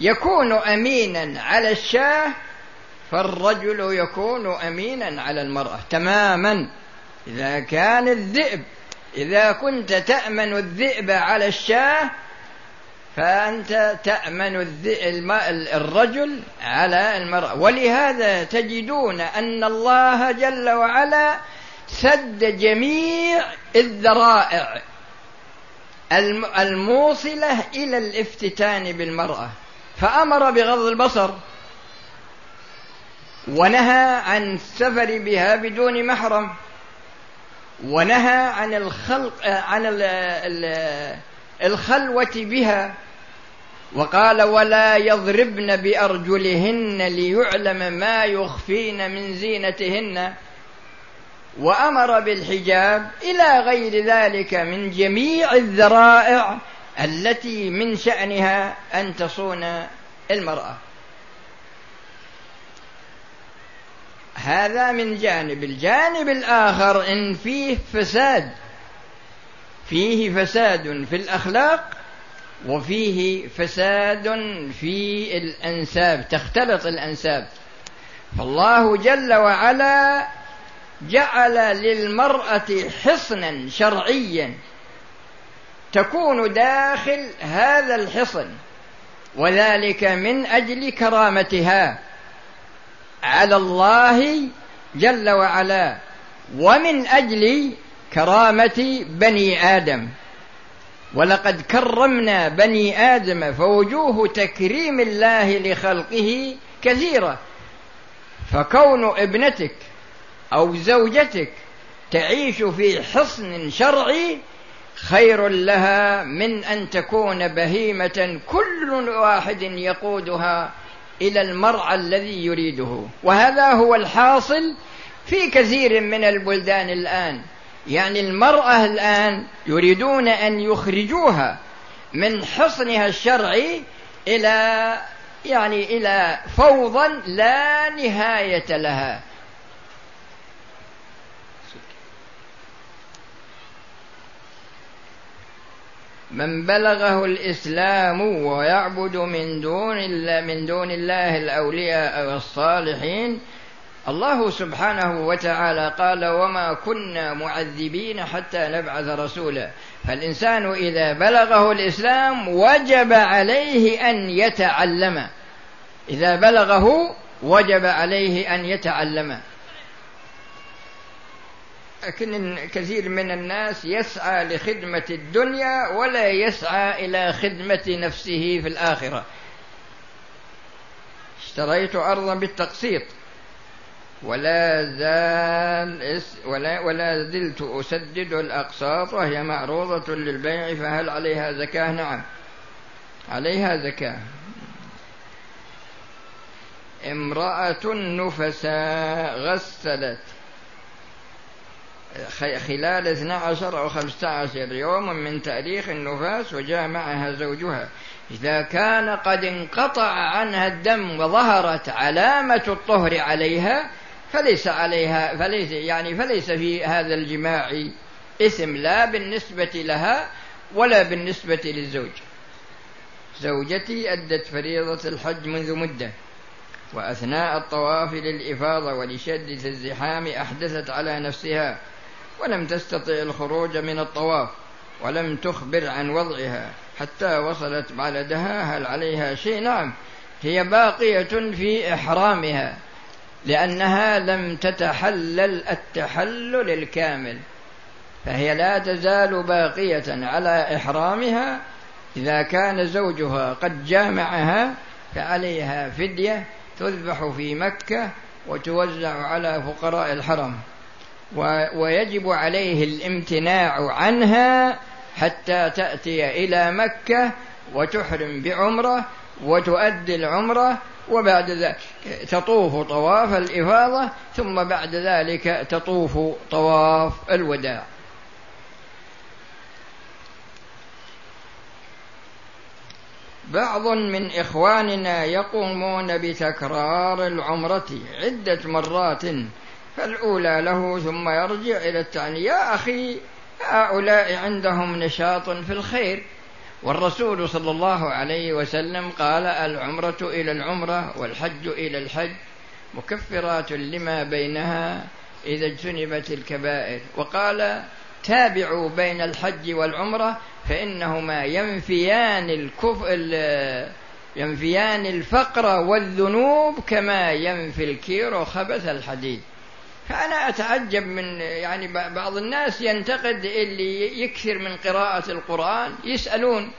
يكون أمينا على الشاه فالرجل يكون أمينا على المرأة. تماما. إذا كان الذئب إذا كنت تأمن الذئب على الشاه فأنت تأمن الرجل على المرأة. ولهذا تجدون أن الله جل وعلا سد جميع الذرائع الموصلة إلى الافتتان بالمرأة. فأمر بغض البصر ونهى عن السفر بها بدون محرم ونهى عن الخلق عن الخلوة بها وقال ولا يضربن بأرجلهن ليعلم ما يخفين من زينتهن وأمر بالحجاب إلى غير ذلك من جميع الذرائع التي من شأنها أن تصون المرأة. هذا من جانب. الجانب الآخر إن فيه فساد. فيه فساد في الأخلاق وفيه فساد في الأنساب. تختلط الأنساب. فالله جل وعلا جعل للمرأة حصنا شرعيا. تكون داخل هذا الحصن وذلك من أجل كرامتها على الله جل وعلا ومن أجل كرامة بني آدم. ولقد كرمنا بني آدم فوجوه تكريم الله لخلقه كثيرة فكون ابنتك أو زوجتك تعيش في حصن شرعي خير لها من أن تكون بهيمة كل واحد يقودها إلى المرعى الذي يريده. وهذا هو الحاصل في كثير من البلدان الآن. يعني المرأة الآن يريدون أن يخرجوها من حصنها الشرعي إلى يعني إلى فوضى لا نهاية لها. من بلغه الإسلام ويعبد من دون الله من دون الله الأولياء والصالحين الله سبحانه وتعالى قال وما كنا معذبين حتى نبعث رسولا. فالإنسان إذا بلغه الإسلام وجب عليه أن يتعلم. إذا بلغه وجب عليه أن يتعلم. لكن كثير من الناس يسعى لخدمة الدنيا ولا يسعى إلى خدمة نفسه في الآخرة. اشتريت أرضا بالتقسيط. ولا زال ولا ولا زلت أسدد الأقساط وهي معروضة للبيع فهل عليها زكاة؟ نعم. عليها زكاة. امرأة نفساء غسلت. خلال 12 أو 15 يوما من تاريخ النفاس وجاء معها زوجها. إذا كان قد انقطع عنها الدم وظهرت علامة الطهر عليها فليس عليها فليس يعني فليس في هذا الجماع إثم لا بالنسبة لها ولا بالنسبة للزوج. زوجتي أدت فريضة الحج منذ مدة وأثناء الطواف للإفاضة ولشدة الزحام أحدثت على نفسها. ولم تستطع الخروج من الطواف ولم تخبر عن وضعها حتى وصلت بلدها هل عليها شيء؟ نعم. هي باقية في إحرامها لأنها لم تتحلل التحلل الكامل فهي لا تزال باقية على إحرامها. إذا كان زوجها قد جامعها فعليها فدية تذبح في مكة وتوزع على فقراء الحرم. ويجب عليه الامتناع عنها حتى تأتي إلى مكة وتحرم بعمرة وتؤدي العمرة وبعد ذلك تطوف طواف الإفاضة ثم بعد ذلك تطوف طواف الوداع. بعض من إخواننا يقومون بتكرار العمرة عدة مرات فالأولى له ثم يرجع إلى الثاني. يا أخي هؤلاء عندهم نشاط في الخير. والرسول صلى الله عليه وسلم قال العمرة إلى العمرة والحج إلى الحج مكفرات لما بينها إذا اجتنبت الكبائر. وقال تابعوا بين الحج والعمرة فإنهما ينفيان الكف ينفيان الفقر والذنوب كما ينفي الكير خبث الحديد. فأنا أتعجب من يعني بعض الناس ينتقد اللي يكثر من قراءة القرآن يسألون.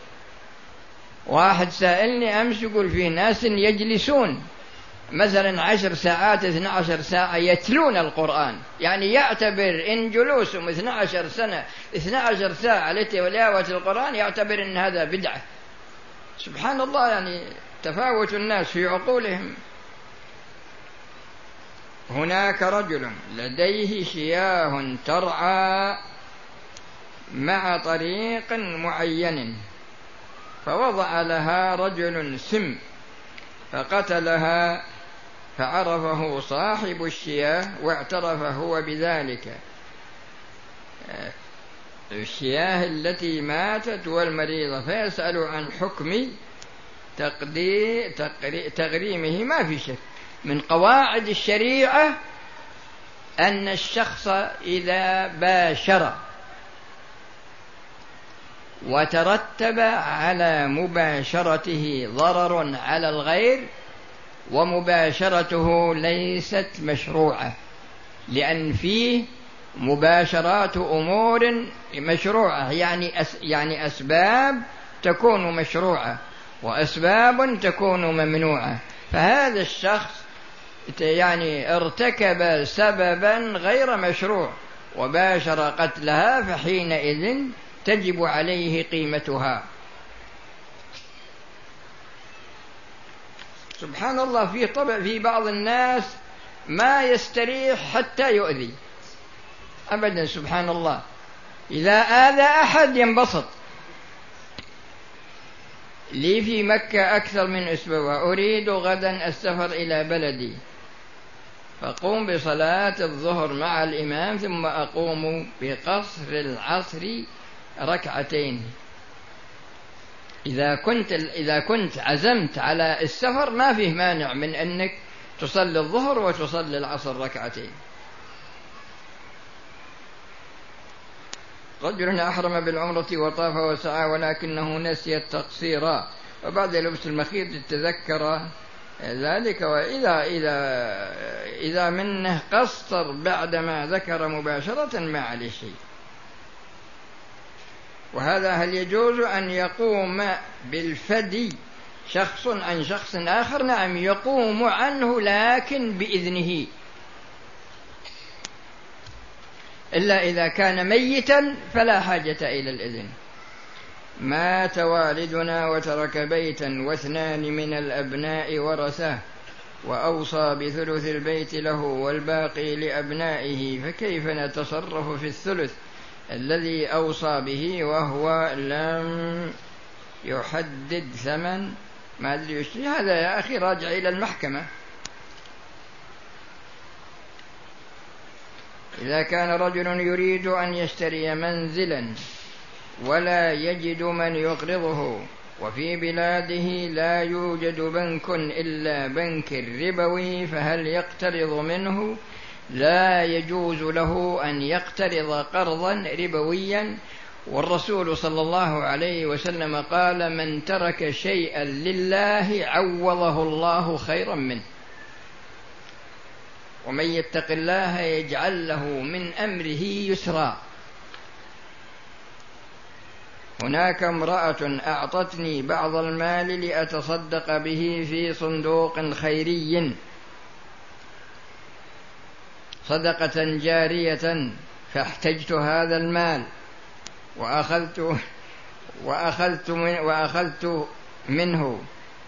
واحد سائلني أمس يقول في ناس يجلسون مثلا عشر ساعات اثنى عشر ساعة يتلون القرآن. يعني يعتبر إن جلوسهم اثنى عشر سنة اثنى عشر ساعة لتلاوة القرآن يعتبر إن هذا بدعة. سبحان الله يعني تفاوت الناس في عقولهم. هناك رجل لديه شياه ترعى مع طريق معين فوضع لها رجل سم فقتلها فعرفه صاحب الشياه واعترف هو بذلك الشياه التي ماتت والمريضة فيسأل عن حكم تغريمه ما في شك. من قواعد الشريعة أن الشخص إذا باشر وترتب على مباشرته ضرر على الغير ومباشرته ليست مشروعة لأن فيه مباشرات أمور مشروعة يعني يعني أسباب تكون مشروعة وأسباب تكون ممنوعة. فهذا الشخص يعني ارتكب سببا غير مشروع وباشر قتلها فحينئذ تجب عليه قيمتها. سبحان الله في طبع في بعض الناس ما يستريح حتى يؤذي. ابدا سبحان الله. إذا آذى أحد ينبسط. لي في مكة أكثر من أسبوع. أريد غدا السفر إلى بلدي. فقوم بصلاة الظهر مع الإمام ثم أقوم بقصر العصر ركعتين. إذا كنت إذا كنت عزمت على السفر ما فيه مانع من أنك تصلي الظهر وتصلي العصر ركعتين. رجل أحرم بالعمرة وطاف وسعى ولكنه نسي التقصير. وبعد لبس المخيط تذكر ذلك وإذا إذا إذا منه قصر بعدما ذكر مباشرة ما عليه شيء. وهذا هل يجوز أن يقوم بالفدي شخص عن شخص آخر؟ نعم يقوم عنه لكن بإذنه. إلا إذا كان ميتا فلا حاجة إلى الإذن. مات والدنا وترك بيتا واثنان من الأبناء ورثه وأوصى بثلث البيت له والباقي لأبنائه فكيف نتصرف في الثلث الذي أوصى به وهو لم يحدد ثمن؟ ما أدري يشتري هذا يا أخي راجع إلى المحكمة. إذا كان رجل يريد أن يشتري منزلا ولا يجد من يقرضه وفي بلاده لا يوجد بنك إلا بنك الربوي فهل يقترض منه؟ لا يجوز له أن يقترض قرضا ربويا. والرسول صلى الله عليه وسلم قال من ترك شيئا لله عوضه الله خيرا منه. ومن يتق الله يجعل له من أمره يسرا. هناك امرأة أعطتني بعض المال لأتصدق به في صندوق خيري. صدقة جارية فاحتجت هذا المال وأخذت وأخذت من وأخذت منه.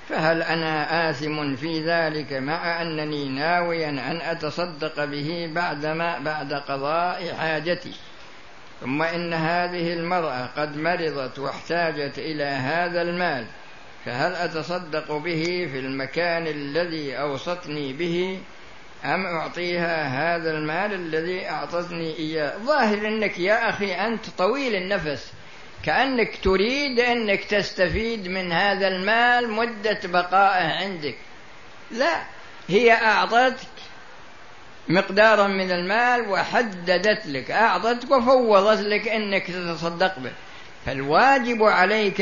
فهل أنا آثم في ذلك مع أنني ناويا أن أتصدق به بعدما بعد قضاء حاجتي؟ ثم إن هذه المرأة قد مرضت واحتاجت إلى هذا المال فهل أتصدق به في المكان الذي أوصتني به أم أعطيها هذا المال الذي أعطتني إياه؟ ظاهر أنك يا أخي أنت طويل النفس كأنك تريد أنك تستفيد من هذا المال مدة بقائه عندك. لا هي أعطتك مقدارا من المال وحددت لك أعطتك وفوضت لك أنك تتصدق به. فالواجب عليك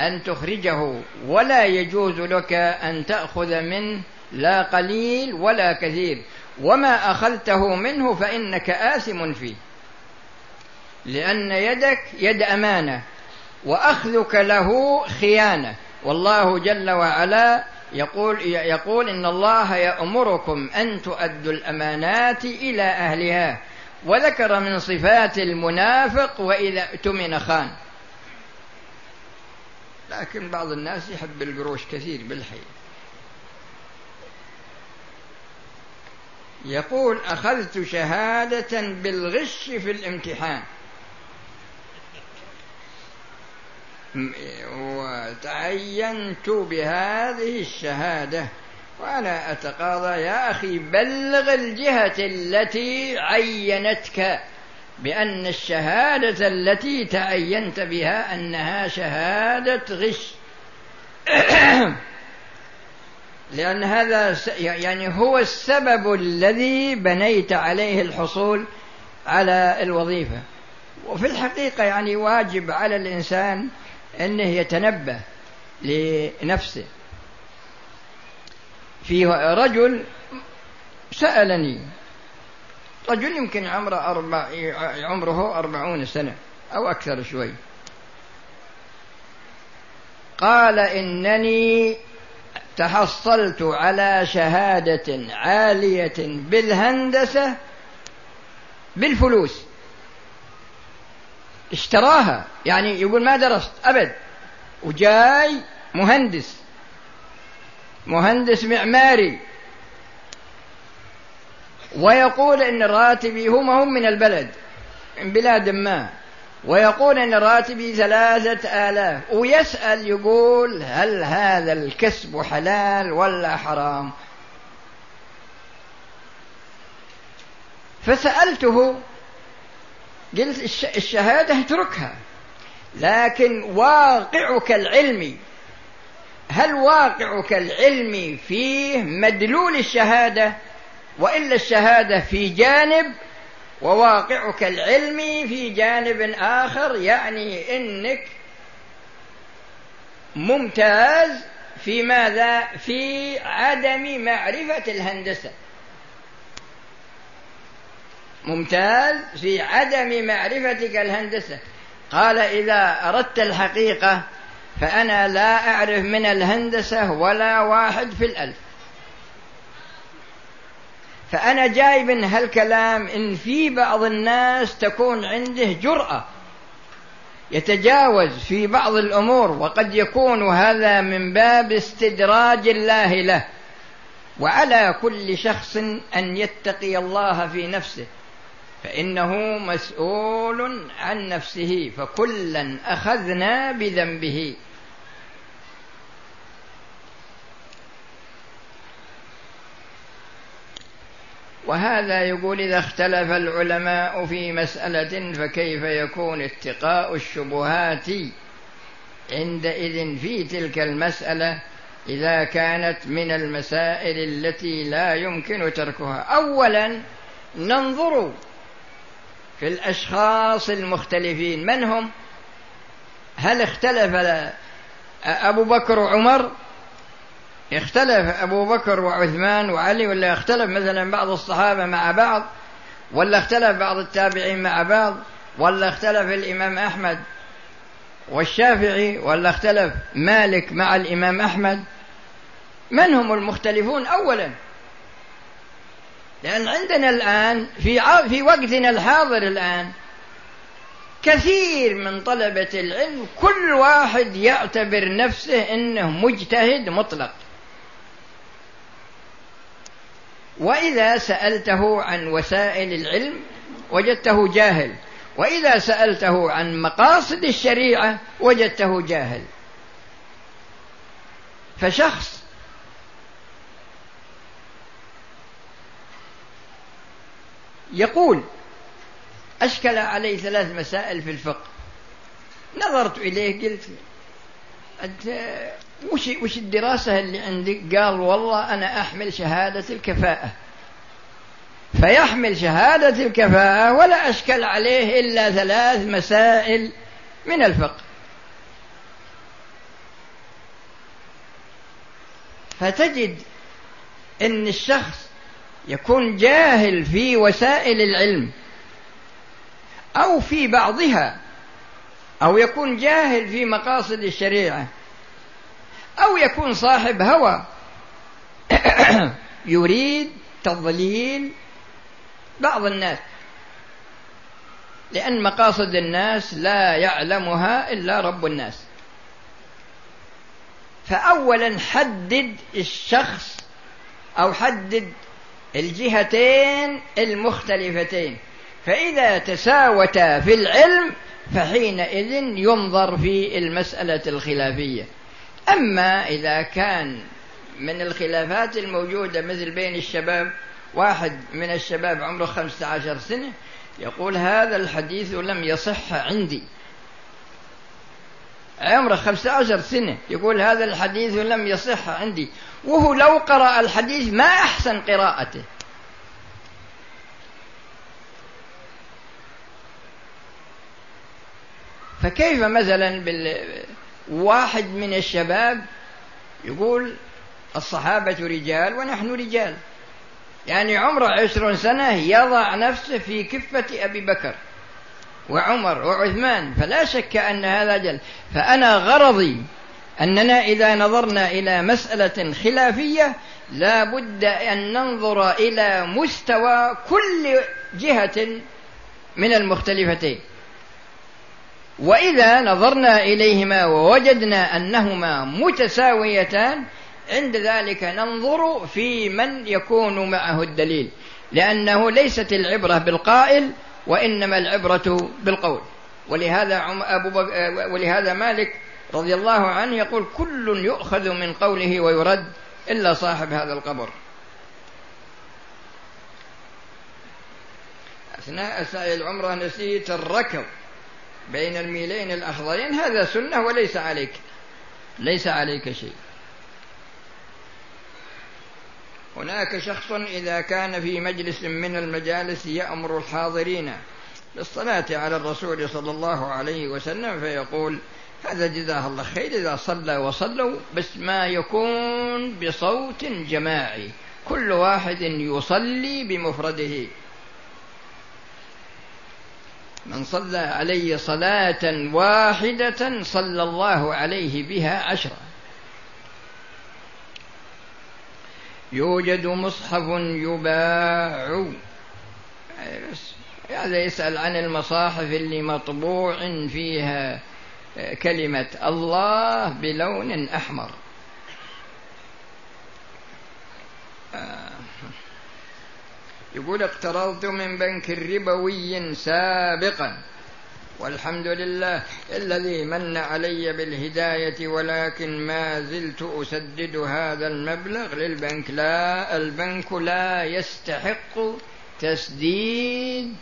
أن تخرجه ولا يجوز لك أن تأخذ منه لا قليل ولا كثير. وما أخذته منه فإنك آثم فيه. لأن يدك يد أمانة وأخذك له خيانة. والله جل وعلا يقول يقول إن الله يأمركم أن تؤدوا الأمانات إلى أهلها. وذكر من صفات المنافق وإذا اؤتمن خان لكن بعض الناس يحب القروش كثير بالحي يقول أخذت شهادة بالغش في الامتحان. وتعينت بهذه الشهادة وأنا أتقاضى يا أخي بلغ الجهة التي عينتك بأن الشهادة التي تعينت بها أنها شهادة غش. لأن هذا يعني هو السبب الذي بنيت عليه الحصول على الوظيفة. وفي الحقيقة يعني واجب على الإنسان أنه يتنبه لنفسه. في رجل سألني رجل يمكن عمره أربع عمره أربعون سنة أو أكثر شوي. قال إنني تحصلت على شهادة عالية بالهندسة بالفلوس. اشتراها. يعني يقول ما درست أبد. وجاي مهندس. مهندس معماري. ويقول إن راتبي هم هم من البلد من بلاد ما. ويقول إن راتبي ثلاثة آلاف. ويسأل يقول هل هذا الكسب حلال ولا حرام؟ فسألته قلت الشهادة اتركها. لكن واقعك العلمي هل واقعك العلمي فيه مدلول الشهادة؟ وإلا الشهادة في جانب وواقعك العلمي في جانب آخر يعني إنك ممتاز في ماذا؟ في عدم معرفة الهندسة. ممتاز في عدم معرفتك الهندسة. قال إذا أردت الحقيقة فأنا لا أعرف من الهندسة ولا واحد في الألف. فأنا جايب هالكلام إن في بعض الناس تكون عنده جرأة. يتجاوز في بعض الأمور وقد يكون هذا من باب استدراج الله له. وعلى كل شخص أن يتقي الله في نفسه. فإنه مسؤول عن نفسه فكلا أخذنا بذنبه. وهذا يقول إذا اختلف العلماء في مسألة فكيف يكون اتقاء الشبهات عندئذ في تلك المسألة إذا كانت من المسائل التي لا يمكن تركها؟ أولا ننظر في الأشخاص المختلفين. من هم؟ هل اختلف أبو بكر وعمر؟ اختلف أبو بكر وعثمان وعلي ولا اختلف مثلا بعض الصحابة مع بعض؟ ولا اختلف بعض التابعين مع بعض؟ ولا اختلف الإمام أحمد والشافعي؟ ولا اختلف مالك مع الإمام أحمد؟ من هم المختلفون أولا؟ لأن عندنا الآن في في وقتنا الحاضر الآن كثير من طلبة العلم كل واحد يعتبر نفسه إنه مجتهد مطلق. وإذا سألته عن وسائل العلم وجدته جاهل. وإذا سألته عن مقاصد الشريعة وجدته جاهل. فشخص يقول أشكل عليه ثلاث مسائل في الفقه. نظرت إليه قلت أنت وش وش الدراسة اللي عندك؟ قال والله أنا أحمل شهادة الكفاءة. فيحمل شهادة الكفاءة ولا أشكل عليه إلا ثلاث مسائل من الفقه. فتجد إن الشخص يكون جاهل في وسائل العلم أو في بعضها أو يكون جاهل في مقاصد الشريعة أو يكون صاحب هوى. يريد تضليل بعض الناس لأن مقاصد الناس لا يعلمها إلا رب الناس. فأولا حدد الشخص أو حدد الجهتين المختلفتين. فإذا تساوتا في العلم فحينئذ ينظر في المسألة الخلافية. أما إذا كان من الخلافات الموجودة مثل بين الشباب واحد من الشباب عمره خمسة عشر سنة يقول هذا الحديث لم يصح عندي. عمره خمسة عشر سنة. يقول هذا الحديث لم يصح عندي. وهو لو قرأ الحديث ما أحسن قراءته. فكيف مثلا واحد من الشباب يقول الصحابة رجال ونحن رجال. يعني عمره عشرون سنة يضع نفسه في كفة أبي بكر. وعمر وعثمان فلا شك أن هذا جل. فأنا غرضي أننا إذا نظرنا إلى مسألة خلافية لا بد أن ننظر إلى مستوى كل جهة من المختلفتين. وإذا نظرنا إليهما ووجدنا أنهما متساويتان عند ذلك ننظر في من يكون معه الدليل. لأنه ليست العبرة بالقائل وإنما العبرة بالقول. ولهذا أبو بك... ولهذا مالك رضي الله عنه يقول كل يؤخذ من قوله ويرد إلا صاحب هذا القبر. أثناء سعي العمرة نسيت الركض بين الميلين الأخضرين. هذا سنة وليس عليك ليس عليك شيء. هناك شخص إذا كان في مجلس من المجالس يأمر الحاضرين بالصلاة على الرسول صلى الله عليه وسلم فيقول هذا جزاه الله خير إذا صلى وصلوا بس ما يكون بصوت جماعي كل واحد يصلي بمفرده. من صلى علي صلاة واحدة صلى الله عليه بها عشرة. يوجد مصحف يباع. هذا يسأل عن المصاحف اللي مطبوع فيها كلمة الله بلون أحمر. يقول اقترضت من بنك ربوي سابقا. والحمد لله الذي من علي بالهداية ولكن ما زلت أسدد هذا المبلغ للبنك. لا البنك لا يستحق تسديد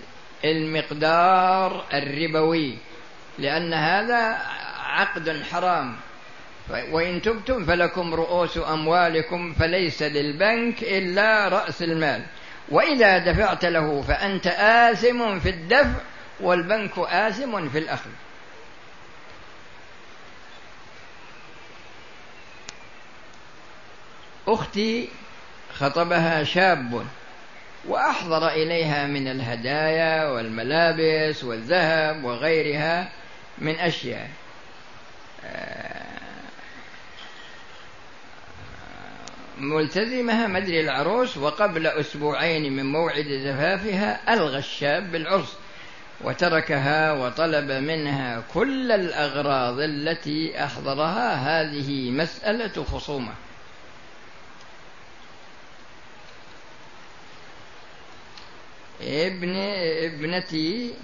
المقدار الربوي لأن هذا عقد حرام. وإن تبتم فلكم رؤوس أموالكم فليس للبنك إلا رأس المال. وإذا دفعت له فأنت آثم في الدفع والبنك آثم في الأخذ. أختي خطبها شاب وأحضر إليها من الهدايا والملابس والذهب وغيرها من أشياء. ملتزمها مدري العروس وقبل أسبوعين من موعد زفافها ألغى الشاب بالعرس. وتركها وطلب منها كل الأغراض التي أحضرها هذه مسألة خصومة. ابن ابنتي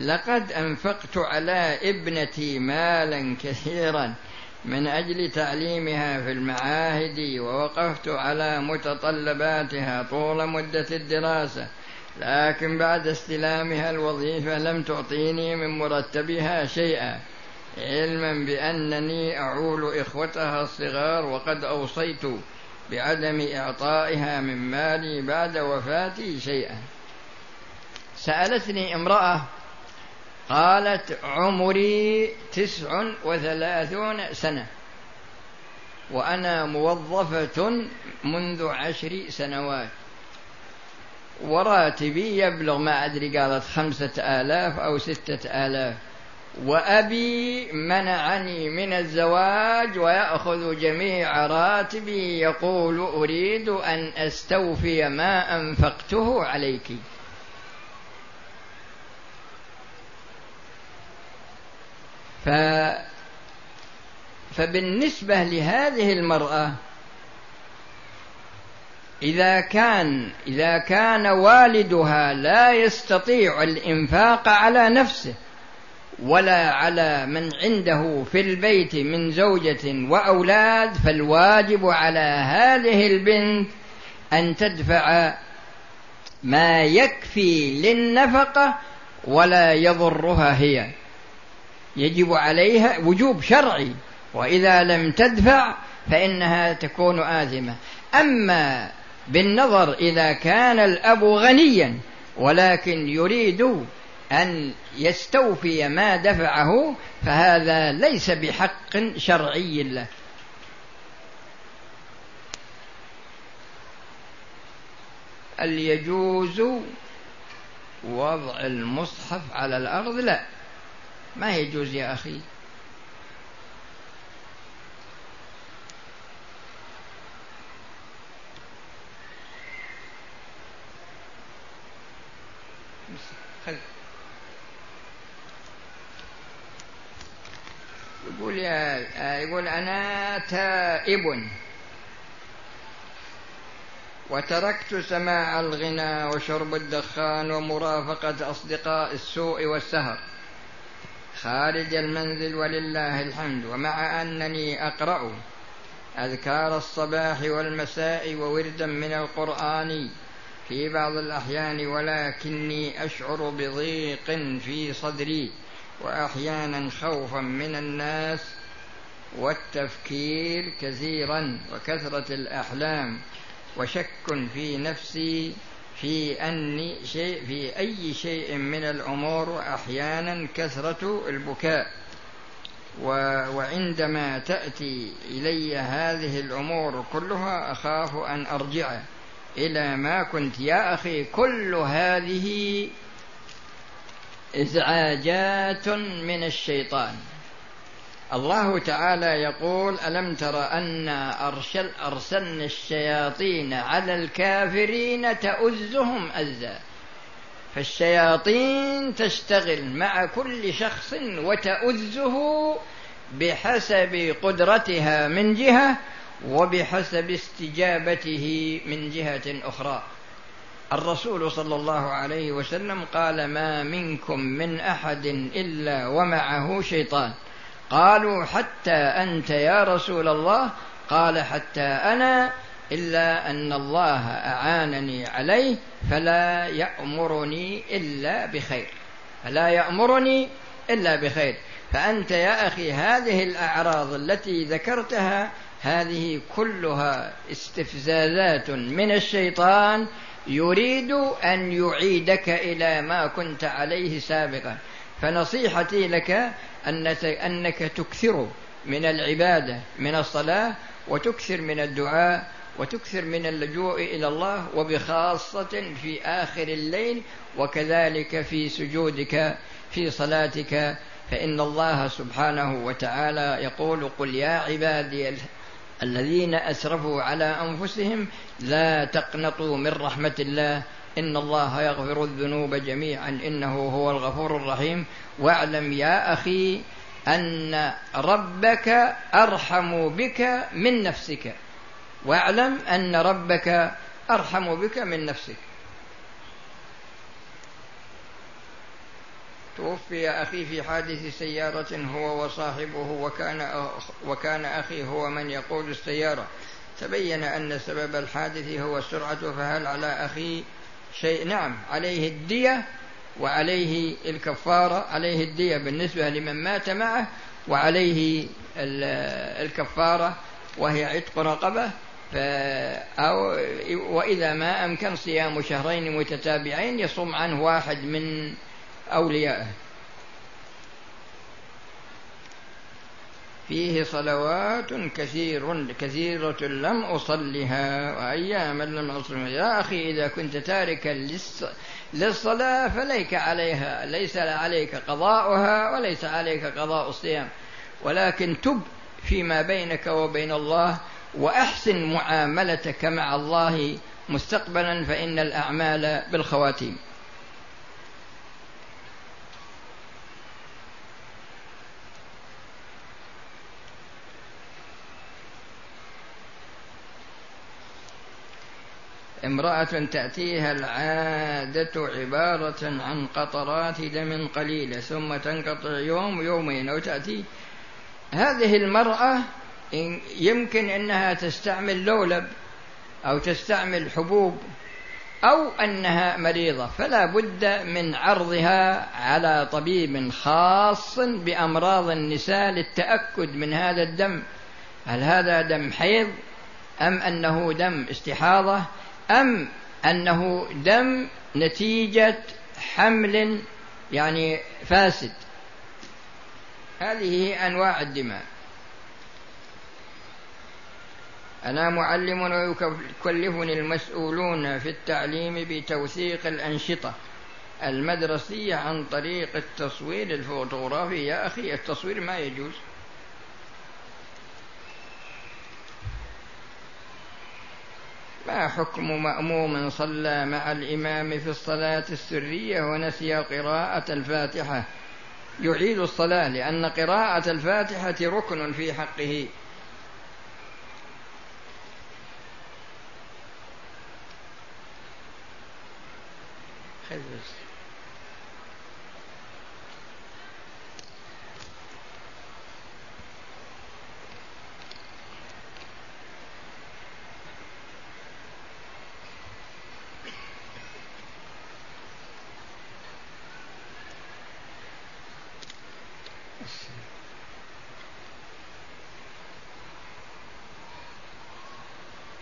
لقد أنفقت على ابنتي مالا كثيرا من أجل تعليمها في المعاهد ووقفت على متطلباتها طول مدة الدراسة. لكن بعد استلامها الوظيفة لم تعطيني من مرتبها شيئا علما بأنني أعول إخوتها الصغار وقد أوصيت بعدم إعطائها من مالي بعد وفاتي شيئا. سألتني امرأة قالت عمري تسع وثلاثون سنة وأنا موظفة منذ عشر سنوات. وراتبي يبلغ ما أدري قالت خمسة آلاف أو ستة آلاف. وأبي منعني من الزواج ويأخذ جميع راتبي يقول أريد أن أستوفي ما أنفقته عليك. ف فبالنسبة لهذه المرأة إذا كان إذا كان والدها لا يستطيع الإنفاق على نفسه ولا على من عنده في البيت من زوجة وأولاد فالواجب على هذه البنت أن تدفع ما يكفي للنفقة ولا يضرها هي. يجب عليها وجوب شرعي وإذا لم تدفع فإنها تكون آثمة. أما بالنظر إذا كان الأب غنيا ولكن يريد أن يستوفي ما دفعه فهذا ليس بحق شرعي له. هل يجوز وضع المصحف على الأرض؟ لا. ما يجوز يا أخي. يقول أنا تائب. وتركت سماع الغنى وشرب الدخان ومرافقة أصدقاء السوء والسهر خارج المنزل ولله الحمد ومع أنني أقرأ أذكار الصباح والمساء ووردا من القرآن في بعض الأحيان ولكني أشعر بضيق في صدري وأحيانا خوفا من الناس والتفكير كثيرا وكثرة الأحلام وشك في نفسي في أني شيء في أي شيء من الأمور واحيانا كثرة البكاء. وعندما تأتي إلي هذه الأمور كلها أخاف أن أرجع إلى ما كنت. يا أخي كل هذه إزعاجات من الشيطان. الله تعالى يقول ألم تر أنا أرسل أرسلنا الشياطين على الكافرين تؤزهم أزا. فالشياطين تشتغل مع كل شخص وتؤزه بحسب قدرتها من جهة وبحسب استجابته من جهة أخرى. الرسول صلى الله عليه وسلم قال ما منكم من أحد إلا ومعه شيطان. قالوا حتى أنت يا رسول الله. قال حتى أنا إلا أن الله أعانني عليه فلا يأمرني إلا بخير. فلا يأمرني إلا بخير. فأنت يا أخي هذه الأعراض التي ذكرتها هذه كلها استفزازات من الشيطان يريد أن يعيدك إلى ما كنت عليه سابقا. فنصيحتي لك انك تكثر من العبادة من الصلاة وتكثر من الدعاء وتكثر من اللجوء إلى الله وبخاصة في آخر الليل وكذلك في سجودك في صلاتك. فإن الله سبحانه وتعالى يقول قل يا عبادي الذين أسرفوا على أنفسهم لا تقنطوا من رحمة الله إن الله يغفر الذنوب جميعا إنه هو الغفور الرحيم. واعلم يا أخي أن ربك أرحم بك من نفسك. واعلم أن ربك أرحم بك من نفسك. توفي أخي في حادث سيارة هو وصاحبه وكان وكان أخي هو من يقود السيارة. تبين أن سبب الحادث هو السرعة فهل على أخي شيء نعم عليه الدية وعليه الكفارة عليه الدية بالنسبة لمن مات معه وعليه الكفارة وهي عتق رقبة أو وإذا ما أمكن صيام شهرين متتابعين يصوم عنه واحد من أوليائه. فيه صلوات كثير كثيرة لم أصلها وأياما لم أصلها يا أخي إذا كنت تاركا للصلاة فليك عليها ليس عليك قضاؤها وليس عليك قضاء الصيام. ولكن تب فيما بينك وبين الله وأحسن معاملتك مع الله مستقبلا فإن الأعمال بالخواتيم. امرأة تأتيها العادة عبارة عن قطرات دم قليلة ثم تنقطع يوم يومين أو تأتي. هذه المرأة يمكن أنها تستعمل لولب أو تستعمل حبوب أو أنها مريضة. فلا بد من عرضها على طبيب خاص بأمراض النساء للتأكد من هذا الدم. هل هذا دم حيض أم أنه دم استحاضة؟ أم أنه دم نتيجة حمل يعني فاسد. هذه أنواع الدماء. أنا معلم ويكلفني المسؤولون في التعليم بتوثيق الأنشطة المدرسية عن طريق التصوير الفوتوغرافي. يا أخي التصوير ما يجوز. ما حكم مأموم صلى مع الإمام في الصلاة السرية ونسي قراءة الفاتحة؟ يعيد الصلاة لأن قراءة الفاتحة ركن في حقه.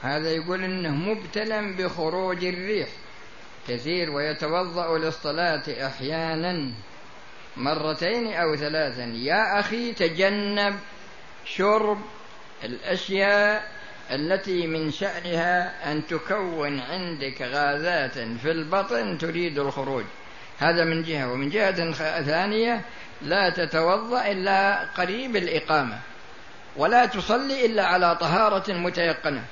هذا يقول إنه مبتلى بخروج الريح كثير ويتوضأ للصلاة أحيانا مرتين أو ثلاثا. يا أخي تجنب شرب الأشياء التي من شأنها أن تكون عندك غازات في البطن تريد الخروج. هذا من جهة. ومن جهة ثانية لا تتوضأ إلا قريب الإقامة ولا تصلي إلا على طهارة متيقنة.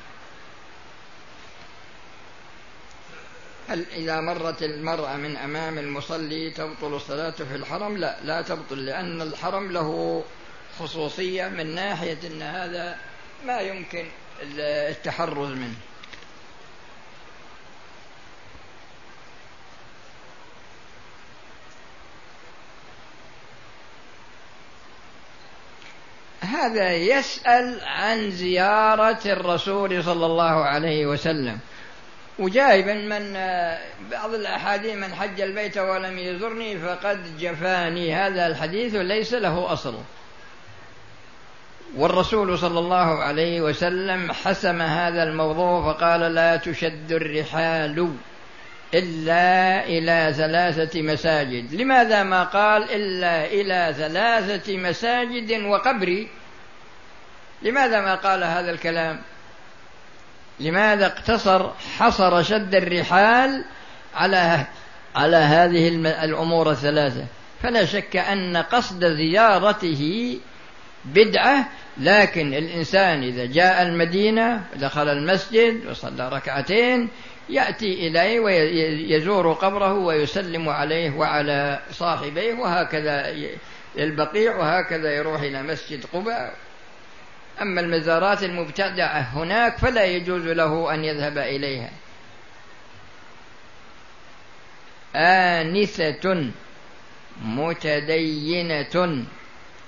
إذا مرت المرأة من أمام المصلي تبطل الصلاة في الحرم؟ لا لا تبطل لأن الحرم له خصوصية من ناحية أن هذا ما يمكن التحرز منه. هذا يسأل عن زيارة الرسول صلى الله عليه وسلم. وجايبا من بعض الأحاديث من حج البيت ولم يزرني فقد جفاني. هذا الحديث ليس له أصل. والرسول صلى الله عليه وسلم حسم هذا الموضوع فقال لا تشد الرحال إلا إلى ثلاثة مساجد. لماذا ما قال إلا إلى ثلاثة مساجد وقبري؟ لماذا ما قال هذا الكلام؟ لماذا اقتصر حصر شد الرحال على على هذه الأمور الثلاثة؟ فلا شك أن قصد زيارته بدعة لكن الإنسان إذا جاء المدينة دخل المسجد وصلى ركعتين يأتي إليه ويزور قبره ويسلم عليه وعلى صاحبيه وهكذا البقيع وهكذا يروح إلى مسجد قباء. أما المزارات المبتدعة هناك فلا يجوز له أن يذهب إليها. آنسة متدينة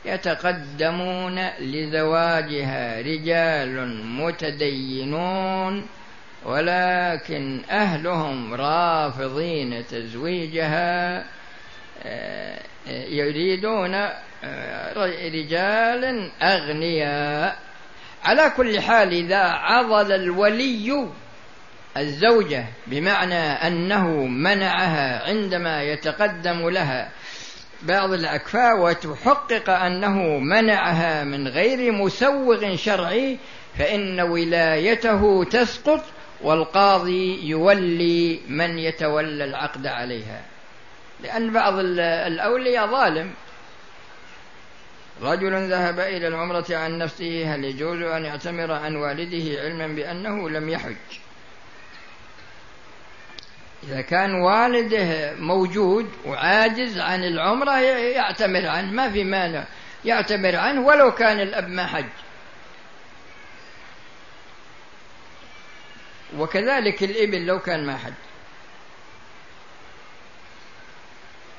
يتقدمون لزواجها رجال متدينون ولكن أهلهم رافضين تزويجها آه، يريدون آه، رجالا أغنياء. على كل حال إذا عضل الولي الزوجة بمعنى أنه منعها عندما يتقدم لها بعض الأكفاء وتحقق أنه منعها من غير مسوغ شرعي فإن ولايته تسقط والقاضي يولي من يتولى العقد عليها. لأن بعض الأولياء ظالم. رجل ذهب إلى العمرة عن نفسه هل يجوز أن يعتمر عن والده علما بأنه لم يحج؟ إذا كان والده موجود وعاجز عن العمرة يعتمر عنه ما في مانع يعتمر عنه ولو كان الأب ما حج. وكذلك الإبن لو كان ما حج.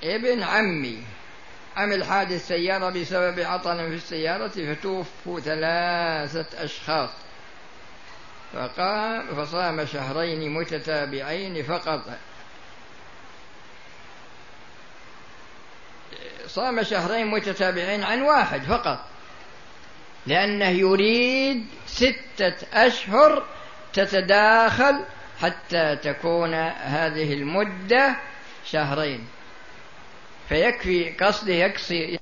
ابن عمي. عمل حادث سيارة بسبب عطل في السيارة فتوفوا ثلاثة أشخاص؟ فقام فصام شهرين متتابعين فقط. صام شهرين متتابعين عن واحد فقط. لأنه يريد ستة أشهر تتداخل حتى تكون هذه المدة شهرين. فيكفي قصده يكفي